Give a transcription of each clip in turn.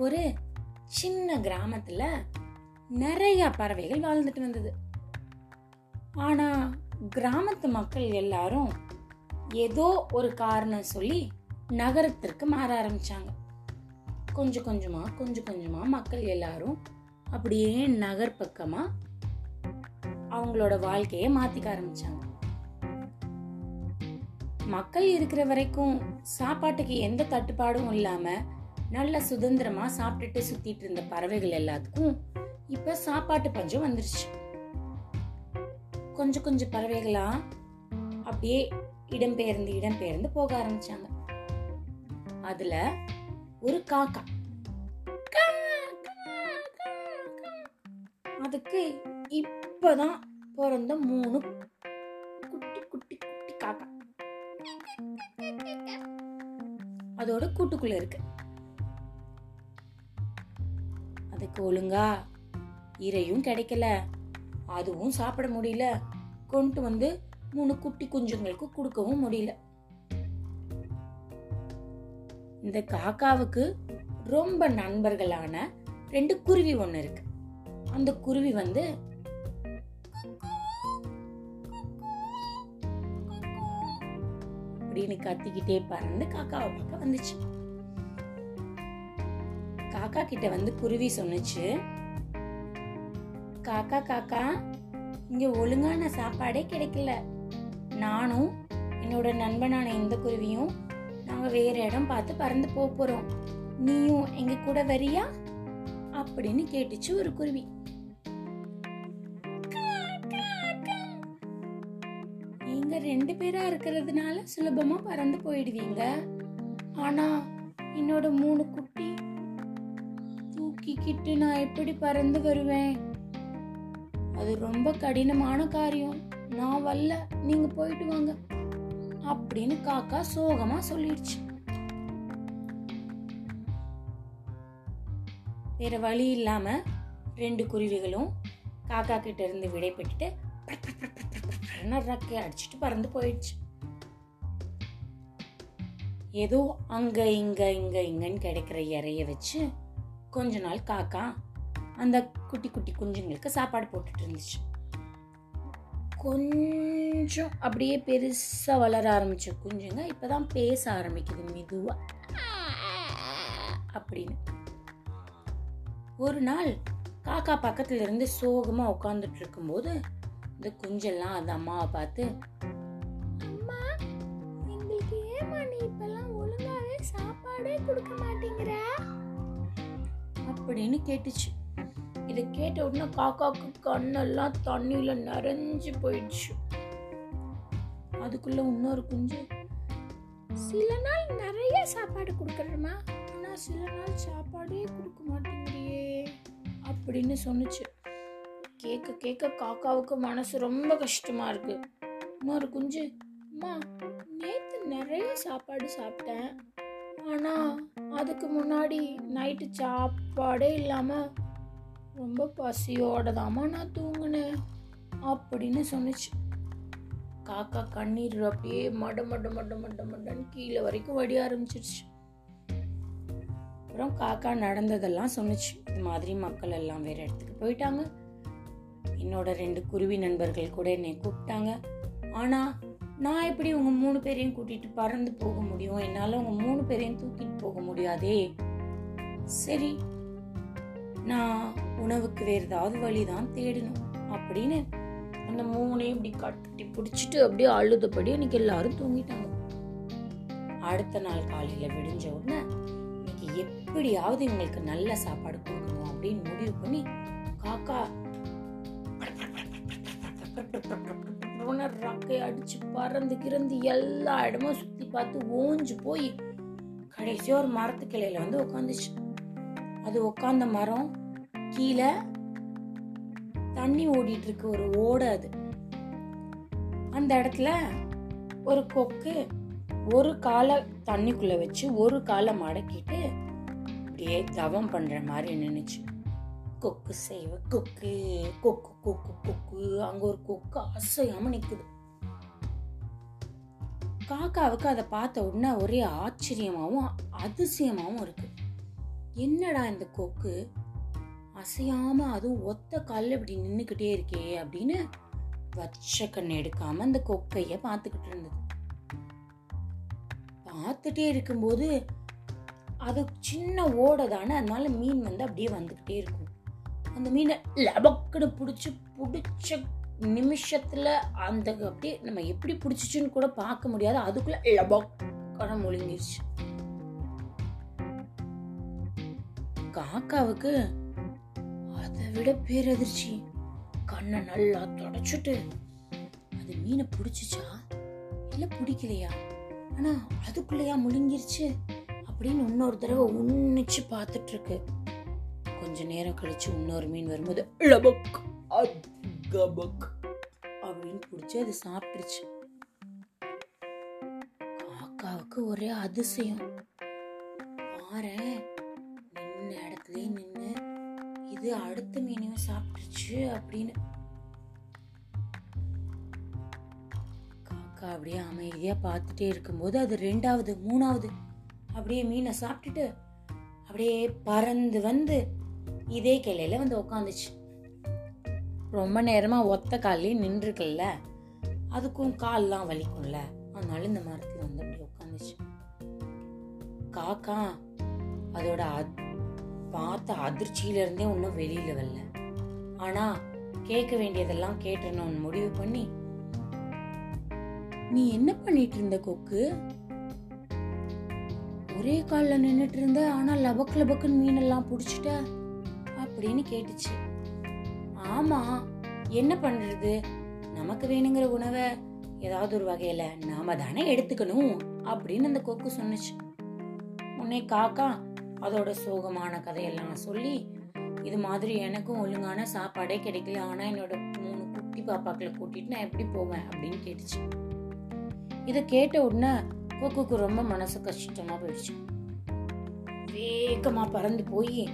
ஒரு சின்ன கிராமத்துல நிறைய பறவைகள் வாழ்ந்துட்டு வந்தது ஆனா கிராமத்து மக்கள் எல்லாரும் ஏதோ ஒரு காரணம் சொல்லி நகரத்திற்கு மாற ஆரம்பிச்சாங்க. கொஞ்சம் கொஞ்சமா கொஞ்சம் கொஞ்சமா மக்கள் எல்லாரும் அப்படியே நகர் பக்கமா அவங்களோட வாழ்க்கையை மாத்திக்க ஆரம்பிச்சாங்க. மக்கள் இருக்கிற வரைக்கும் சாப்பாட்டுக்கு எந்த தட்டுப்பாடும் இல்லாம நல்ல சுதந்திரமா சாப்பிட்டுட்டு சுத்திட்டு இருந்த பறவைகள் எல்லாத்துக்கும் இப்ப சாப்பாட்டு பஞ்சம் வந்துருச்சு. கொஞ்சம் கொஞ்சம் பறவைகளா அப்படியே இடம்பெயர்ந்து இடம்பெயர்ந்து போக ஆரம்பிச்சாங்க. அதுல ஒரு காக்கா. அதுக்கு இப்பதான் பிறந்த மூணு குட்டி குட்டி குட்டி காக்கா. அதோட கூட்டுக்குள்ள இருக்கு. அதுக்கு ஒழுங்கா? இரையும் கிடைக்கல. அதுவும் சாப்பிட முடியல. கொண்டு வந்து மூணு குட்டி குஞ்சுங்களுக்கு கொடுக்கவும் முடியல. இந்த காக்காவுக்கு ரொம்ப நண்பர்களான ரெண்டு குருவி ஒண்ணு இருக்கு. அந்த குருவி வந்து அப்படின்னு கத்திக்கிட்டே பறந்து காக்காவை பார்க்க வந்துச்சு. காக்கா கிட்ட வந்து குருவி சொன்னுச்சு. காக்கா காக்கா இங்க ஒழுங்கான சாப்பாடே கிடைக்கல. நானும் என்னோட நண்பனான இந்த குருவியும் நாங்க வேற இடம் பார்த்து பறந்து போக போறோம். நீயும் எங்க கூட வரியா? அப்படின்னு கேட்டுச்சு ஒரு குருவி. நீங்க ரெண்டு பேரா இருக்கிறதுனால சுலபமா பறந்து போயிடுவீங்க. ஆனா என்னோட மூணு குட்டி தூக்கிக்கிட்டு நான் எப்படி பறந்து வருவேன்? அது ரொம்ப கடினமான காரியம். நான் வரல. நீங்க போயிட்டு வாங்க. அப்படின்னு காக்கா சோகமா சொல்லிடுச்சு. வேற வழி இல்லாம ரெண்டு குருவிகளும் காக்கா கிட்ட இருந்து விடை பெற்றுட்டு ரெக்கை அடிச்சுட்டு பறந்து போயிடுச்சு. ஏதோ அங்க இங்க இங்க இங்கன்னு கிடைக்கிற இறைய வச்சு கொஞ்ச நாள் காக்கா அந்த குட்டி குட்டி குஞ்சுங்களுக்கு சாப்பாடு போட்டுட்டு இருந்துச்சு. கொஞ்சம் அப்படியே பெருசாக வளர ஆரம்பிச்ச குஞ்சுங்க இப்பதான் பேச ஆரம்பிக்குது மெதுவாக அப்படின்னு. ஒரு நாள் காக்கா பக்கத்துல இருந்து சோகமா உட்காந்துட்டு இருக்கும்போது இந்த குஞ்செல்லாம் அந்த அம்மாவை பார்த்து அம்மா எங்களுக்கு ஏமா நீ இப்பெல்லாம் ஒழுங்காவே சாப்பாடே கொடுக்க மாட்டேங்கிற? அப்படின்னு கேட்டுச்சு. இதை கேட்ட உடனே காக்காக்கு கண்ணெல்லாம் தண்ணியில நிறைஞ்சு போயிடுச்சு. அதுக்குள்ள இன்னொரு குஞ்சு சில நாள் நிறைய சாப்பாடு கொடுக்கறமா ஆனால் சில நாள் சாப்பாடே கொடுக்க மாட்டேங்கிறியே அப்படின்னு சொன்னுச்சு. கேட்க கேட்க காக்காவுக்கு மனசு ரொம்ப கஷ்டமா இருக்கு. இன்னொரு குஞ்சு அம்மா நேற்று நிறைய சாப்பாடு சாப்பிட்டேன். ஆனால் அதுக்கு முன்னாடி நைட்டு சாப்பாடே இல்லாமல் ரொம்ப பசியோட தாம்மா நான் தூங்கினேன் அப்படின்னு சொன்னுச்சு. காக்கா கண்ணீர் அப்படியே மட மட மட மட மடன்னு கீழே வரைக்கும் வடி ஆரம்பிச்சிருச்சு. அப்புறம் காக்கா நடந்ததெல்லாம் சொன்னுச்சு. இது மாதிரி மக்கள் எல்லாம் வேற இடத்துக்கு போயிட்டாங்க. என்னோட ரெண்டு குருவி நண்பர்கள் கூட என்னை கூப்பிட்டாங்க. ஆனால் நான் எப்படி உங்க மூணு பேரையும் கூட்டிட்டு பறந்து போக முடியும்? என்னால உங்க மூணு பேரையும் தூக்கிட்டு போக முடியாதே. சரி நான் உணவுக்கு வேற ஏதாவது வழிதான் தேடணும். அப்படின்னு அந்த மூணையும் இப்படி கட்டி பிடிச்சிட்டு அப்படியே அழுதபடி இன்னைக்கு எல்லாரும் தூங்கிட்டாங்க. அடுத்த நாள் காலையில விடிஞ்ச உடனே இன்னைக்கு எப்படியாவது இவங்களுக்கு நல்ல சாப்பாடு கொடுக்கணும் அப்படின்னு முடிவு பண்ணி காக்கா ரக்கை அடிச்சு பறந்து கிறந்து எல்லா இடமும் சுத்தி பார்த்து ஓஞ்சு போய் கடைசியா ஒரு மரத்து கிளையில வந்து உட்காந்துச்சு அது உட்காந்த மரம் கீழே தண்ணி ஓடிட்டு இருக்கு ஒரு ஓடை அது. அந்த இடத்துல ஒரு கொக்கு ஒரு காலை தண்ணிக்குள்ள வச்சு ஒரு காலை மடக்கிட்டு அப்படியே தவம் பண்ற மாதிரி நின்னுச்சு. கொக்கு செய்வ கொக்கு கொக்கு கொக்கு கொக்கு. அங்க ஒரு கொக்கு அசையாம நிக்குது. காக்காவுக்கு அதை பார்த்த உடனே ஒரே ஆச்சரியமாவும் அதிசயமாவும் இருக்கு. என்னடா இந்த கொக்கு? அசையாம அதுவும் ஒத்த காலில் இப்படி நின்றுக்கிட்டே இருக்கே அப்படின்னு வச்ச கண்ணு எடுக்காம அந்த கொக்கைய பார்த்துக்கிட்டு இருந்தது. பார்த்துட்டே இருக்கும்போது அது சின்ன ஓடை தானே அதனால மீன் வந்து அப்படியே வந்துக்கிட்டே இருக்கும். அந்த மீனை லபக்குன்னு பிடிச்சி பிடிச்ச நிமிஷத்தில் அந்த அப்படியே நம்ம எப்படி பிடிச்சிச்சுன்னு கூட பார்க்க முடியாது. அதுக்குள்ள லபக்கான முழுங்கிருச்சு. காக்காவுக்கு அதை விட பேரதிர்ச்சி. கண்ணை நல்லா தொடச்சிட்டு அது மீனை பிடிச்சிச்சா? இல்லை பிடிக்கலையா? ஆனால் அதுக்குள்ளேயா முழுங்கிருச்சு அப்படின்னு இன்னொரு தடவை உன்னிச்சு பார்த்துட்டு கொஞ்ச நேரம் கழிச்சு இன்னொரு மீன் வரும்போது லபக் அகபக் அப்படின்னு பிடிச்சி அது சாப்பிட்டுருச்சு. காக்காவுக்கு ஒரே அதிசயம். பாரு நின்ன இடத்துலயே நின்று இது அடுத்த மீனையும் சாப்பிட்டுருச்சு அப்படின்னு. காக்கா அப்படியே அமைதியா பார்த்துட்டே இருக்கும்போது அது ரெண்டாவது மூணாவது அப்படியே மீனை சாப்பிட்டுட்டு அப்படியே பறந்து வந்து இதே கிளையில வந்து உக்காந்துச்சு. ரொம்ப நேரமா ஒத்த கால்லே நின்றுருக்குல்ல. அதுக்கும் கால்லாம் வலிக்கும்ல. அதனால இந்த மரத்துல வந்து அப்படியே உட்காந்துச்சு காக்கா அதோட அத்- பார்த்த அதிர்ச்சியில இருந்தே ஒன்றும் வெளியில வரல. ஆனால் கேட்க வேண்டியதெல்லாம் கேட்டணும்னு முடிவு பண்ணி நீ என்ன பண்ணிட்டு இருந்த கொக்கு? ஒரே காலில் நின்றுட்டு இருந்த ஆனால் லபக் லபக்குன்னு மீனெல்லாம் பிடிச்சிட்ட அப்படின்னு கேட்டுச்சு. ஆமா என்ன பண்றது? நமக்கு வேணுங்கிற உணவை ஏதாவது ஒரு வகையில நாம தானே எடுத்துக்கணும் அப்படின்னு அந்த கொக்கு சொன்னுச்சு. உன்னை காக்கா அதோட சோகமான கதையெல்லாம் சொல்லி இது மாதிரி எனக்கும் ஒழுங்கான சாப்பாடே கிடைக்கல. ஆனா என்னோட மூணு குட்டி பாப்பாக்களை கூட்டிட்டு நான் எப்படி போவேன் அப்படின்னு கேட்டுச்சு. இதை கேட்ட உடனே கொக்குக்கு ரொம்ப மனசு கஷ்டமா போயிடுச்சு. வேகமா பறந்து போய்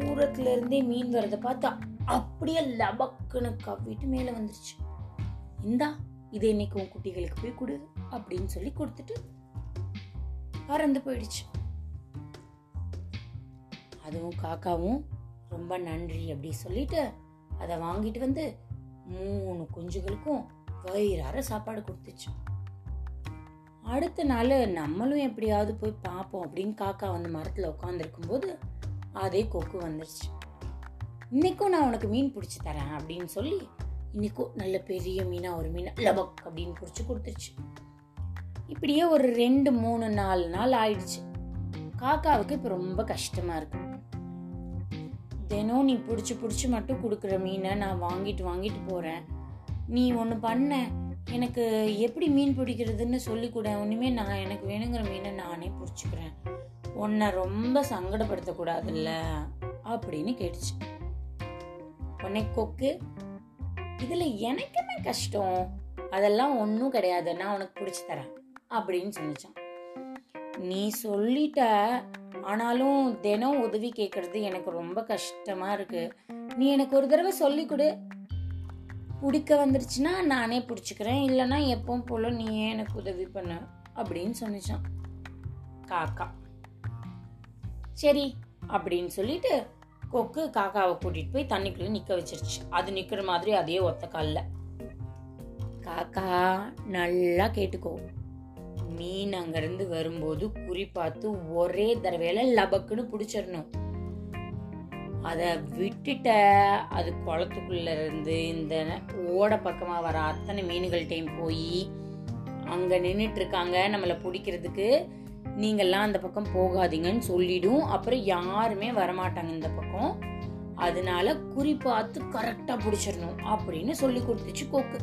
தூரத்துல இருந்தே மீன் வரதை பார்த்தா அப்படியே லபக்குன்னு கவ்விட்டு மேல வந்துருச்சு. இந்தா இதை இன்னைக்கு உன் குட்டிகளுக்கு போய் கொடு அப்படின்னு சொல்லி கொடுத்துட்டு பறந்து போயிடுச்சு. அதுவும் காக்காவும் ரொம்ப நன்றி அப்படி சொல்லிட்டு அதை வாங்கிட்டு வந்து மூணு குஞ்சுகளுக்கும் வயிறார சாப்பாடு கொடுத்துச்சு. அடுத்த நாள் நம்மளும் எப்படியாவது போய் பார்ப்போம் அப்படின்னு காக்கா வந்து மரத்தில் உட்காந்துருக்கும் போது அதே கொக்கு வந்துருச்சு. இன்னைக்கும் நான் உனக்கு மீன் பிடிச்சி தரேன் அப்படின்னு சொல்லி இன்னைக்கும் நல்ல பெரிய மீனா ஒரு மீன் லபக் அப்படின்னு பிடிச்சி கொடுத்துருச்சு. இப்படியே ஒரு ரெண்டு மூணு நாலு நாள் ஆயிடுச்சு. காக்காவுக்கு இப்போ ரொம்ப கஷ்டமா இருக்கு. தினம் நீ பிடிச்சி பிடிச்சி மட்டும் கொடுக்குற மீனை நான் வாங்கிட்டு வாங்கிட்டு போறேன். நீ ஒன்று பண்ண. எனக்கு எப்படி மீன் பிடிக்கிறதுன்னு சொல்லி கூட ஒன்றுமே நான் எனக்கு வேணுங்கிற மீனை நானே பிடிச்சிக்கிறேன். உன்னை ரொம்ப சங்கடப்படுத்தக்கூடாதுல்ல அப்படின்னு கேட்டுச்சு. உன்னை கொக்கு. இதில் எனக்குமே கஷ்டம். அதெல்லாம் ஒன்றும் கிடையாது. நான் உனக்கு பிடிச்சி தரேன் அப்படின்னு சொன்னிச்சான் நீ சொல்லிட்ட ஆனாலும் தினம் உதவி கேட்கறது எனக்கு ரொம்ப கஷ்டமாக இருக்குது நீ எனக்கு ஒரு தடவை சொல்லி கொடு. பிடிக்க வந்துருச்சுன்னா நானே பிடிச்சிக்கிறேன். இல்லைன்னா எப்பவும் போல நீயே எனக்கு உதவி பண்ண அப்படின்னு சொன்னிச்சான் காக்கா. சரி அப்படின்னு சொல்லிட்டு கொக்கு காக்காவை கூட்டிட்டு போய் தண்ணிக்குள்ள நிக்க வச்சிருச்சு. அது நிக்கிற மாதிரி அதே ஒத்த கால்ல. காக்கா நல்லா கேட்டுக்கோ. மீன் அங்கிருந்து வரும்போது குறி பார்த்து ஒரே தடவையில லபக்குன்னு பிடிச்சிடணும். அதை விட்டுட்ட அது குளத்துக்குள்ள இருந்து இந்த ஓட பக்கமாக வர அத்தனை மீன்கள்கிட்டையும் போய் அங்கே நின்றுட்டு இருக்காங்க நம்மளை பிடிக்கிறதுக்கு நீங்கள்லாம் அந்த பக்கம் போகாதீங்கன்னு சொல்லிடும். அப்புறம் யாருமே வரமாட்டாங்க இந்த பக்கம். அதனால குறி பார்த்து கரெக்டாக பிடிச்சிடணும் அப்படின்னு சொல்லி கொடுத்துச்சு கோக்கு.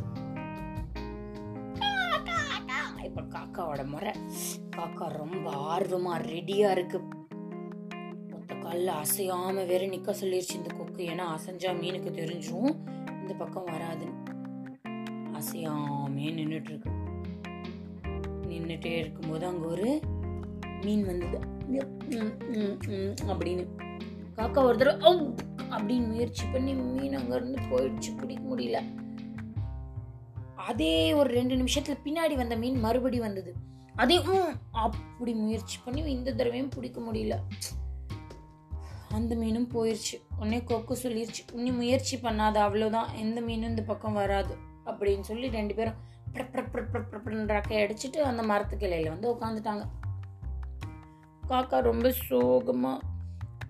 இப்போ காக்காவோட முறை. காக்கா ரொம்ப ஆர்வமாக ரெடியாக இருக்குது கல் அசையாமல் அசையாம வேற நிக்க சொல்லிருச்சு இந்த கொக்கு ஏன்னா அசைஞ்சா மீனுக்கு தெரிஞ்சும் இந்த பக்கம் வராதுன்னு அசையாமே நின்றுட்டு இருக்கு நின்றுட்டே இருக்கும்போது அங்க ஒரு மீன் வந்தது அப்படின்னு காக்கா ஒரு தடவை அப்படின்னு முயற்சி பண்ணி மீன் அங்க இருந்து போயிடுச்சு பிடிக்க முடியல அதே ஒரு ரெண்டு நிமிஷத்துல பின்னாடி வந்த மீன் மறுபடி வந்தது அதே அப்படி முயற்சி பண்ணி இந்த தடவையும் பிடிக்க முடியல அந்த மீனும் போயிடுச்சு உடனே கொக்கு சொல்லிருச்சு. உன்னை முயற்சி பண்ணாத அவ்வளோதான் எந்த மீனும் இந்த பக்கம் வராது. அப்படின்னு சொல்லி ரெண்டு பேரும் பட ரக்கை அடிச்சுட்டு அந்த மரத்து கிளையில வந்து உட்காந்துட்டாங்க காக்கா ரொம்ப சோகமா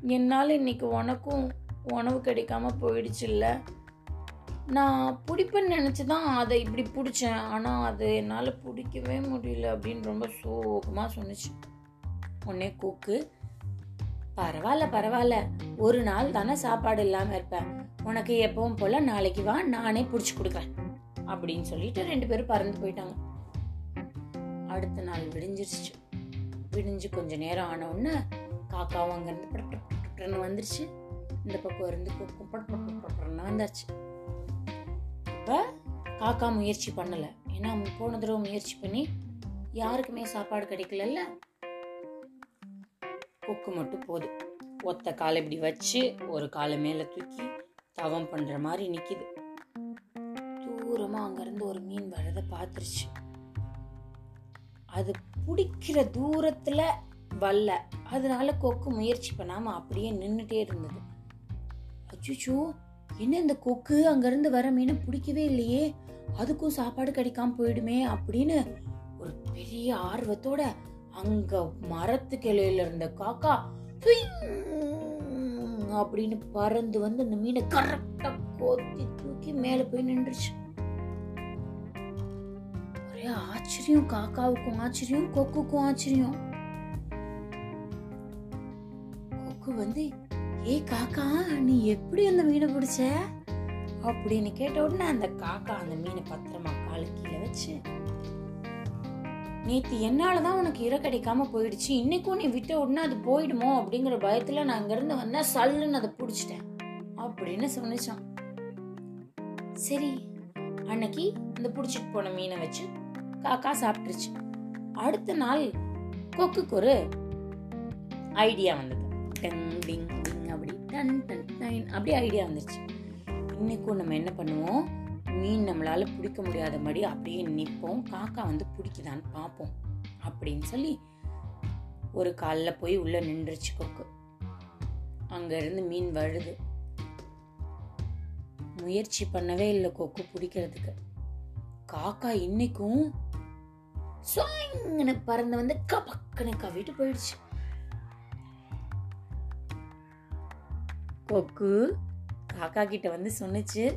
என்னால் இன்னைக்கு உனக்கும் உணவு கிடைக்காம போயிடுச்சுல்ல. நான் பிடிப்பேன்னு நினச்சி தான் அதை இப்படி பிடிச்சேன். ஆனால் அது என்னால் பிடிக்கவே முடியல. அப்படின்னு ரொம்ப சோகமாக சொன்னிச்சு. உடனே கொக்கு பரவாயில்ல பரவாயில்ல. ஒரு நாள் தானே சாப்பாடு இல்லாமல் இருப்பேன். உனக்கு எப்பவும் போல நாளைக்கு வா நானே பிடிச்சி கொடுக்குறேன். அப்படின்னு சொல்லிட்டு ரெண்டு பேரும் பறந்து போயிட்டாங்க. அடுத்த நாள் விடிஞ்சிருச்சு. விடிஞ்சு கொஞ்ச நேரம் ஆன உடனே காக்காவும் அங்கேருந்து பட வந்துருச்சு. இந்த பக்கம் இருந்து கொக்கும் வந்தாச்சு. இப்போ காக்கா முயற்சி பண்ணலை. ஏன்னா போன தடவை முயற்சி பண்ணி யாருக்குமே சாப்பாடு கிடைக்கலல்ல? கொக்கு மட்டும் போதும். ஒத்த காலை இப்படி வச்சு ஒரு காலை மேலே தூக்கி தவம் பண்ணுற மாதிரி நிற்கிது தூரமாக அங்கிருந்து ஒரு மீன் வரத பார்த்துருச்சு. அது பிடிக்கிற தூரத்தில் வல்ல அதனால கொக்கு முயற்சி பண்ணாமல் அப்படியே நின்றுட்டே இருந்தது. அச்சுச்சோ என்ன இந்த கொக்கு? அங்கேருந்து வர மீனை பிடிக்கவே இல்லையே. அதுக்கும் சாப்பாடு கிடைக்காம போயிடுமே அப்படின்னு ஒரு பெரிய ஆர்வத்தோட அங்க மரத்து கிளையில இருந்த காக்கா அப்படின்னு பறந்து வந்து அந்த மீனை கரெக்டா கோத்தி தூக்கி மேல போய் நின்றுச்சு. ஒரே ஆச்சரியம் காக்காவுக்கும் ஆச்சரியம் கொக்குக்கும் ஆச்சரியம். கொக்கு வந்து ஏய் காக்கா நீ எப்படி அந்த மீனை பிடிச்ச? அப்படின்னு கேட்ட உடனே அந்த காக்கா அந்த மீனை பத்திரமா காலு கீழே வச்சு நேற்று என்னால் தான் உனக்கு இற கிடைக்காம போயிடுச்சு? இன்னைக்கும் நீ விட்ட உடனே அது போயிடுமோ? அப்படிங்கிற பயத்தில் நான் அங்கேருந்து வந்தால் சல்லுன்னு அதை பிடிச்சிட்டேன். அப்படின்னு சொன்னிச்சான். சரி அன்னைக்கு அந்த பிடிச்சிட்டு போன மீனை வச்சு காக்கா சாப்பிட்டுருச்சு. அடுத்த நாள் கொக்குக்கு ஒரு ஐடியா வந்தது. டங் டிங் டிங் அப்படி டன் டன் டைன் அப்படி ஐடியா வந்துருச்சு. இன்னைக்கும் நம்ம என்ன பண்ணுவோம்? மீன் நம்மளால் பிடிக்க முடியாதபடி அப்படியே நிற்போம் காக்கா வந்து பிடிக்குதான்னு பார்ப்போம். அப்படின்னு சொல்லி ஒரு காலில் போய் உள்ளே நின்றுச்சு கொக்கு. அங்கேருந்து மீன் வருது. முயற்சி பண்ணவே இல்லை கொக்கு பிடிக்கிறதுக்கு. காக்கா இன்னைக்கும் சுவாயிங்னு பறந்து வந்து கபக்குன்னு கவிட்டு போயிடுச்சு. கொக்கு காக்கா கிட்ட வந்து சொன்னிச்சு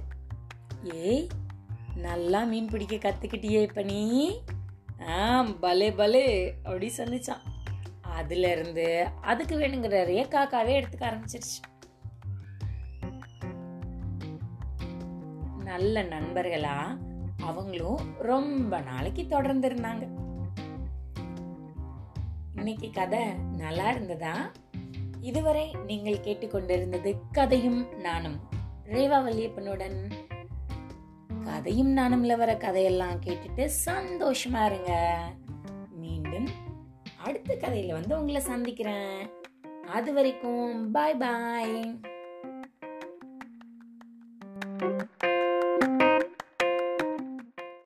ஏய் நல்லா மீன் பிடிக்க கற்றுக்கிட்டியே இப்போ நீ? ஆ பலே பலே அப்படி சொல்லிச்சான் அதுலேருந்து அதுக்கு வேணுங்கிற நிறைய காக்காவே எடுத்துக்க ஆரம்பிச்சிருச்சு. நல்ல நண்பர்களா அவங்களும் ரொம்ப நாளைக்கு தொடர்ந்து இருந்தாங்க இன்னைக்கு கதை நல்லா இருந்ததா? இதுவரை நீங்கள் கேட்டுக்கொண்டிருந்தது கதையும் நானும் ரேவா வல்லியப்பனுடன். கதையும் நானும்ல வர கதையெல்லாம் கேட்டுட்டு சந்தோஷமா இருங்க. மீண்டும் அடுத்த கதையில வந்து உங்களை சந்திக்கிறேன். அது வரைக்கும் பாய் பாய்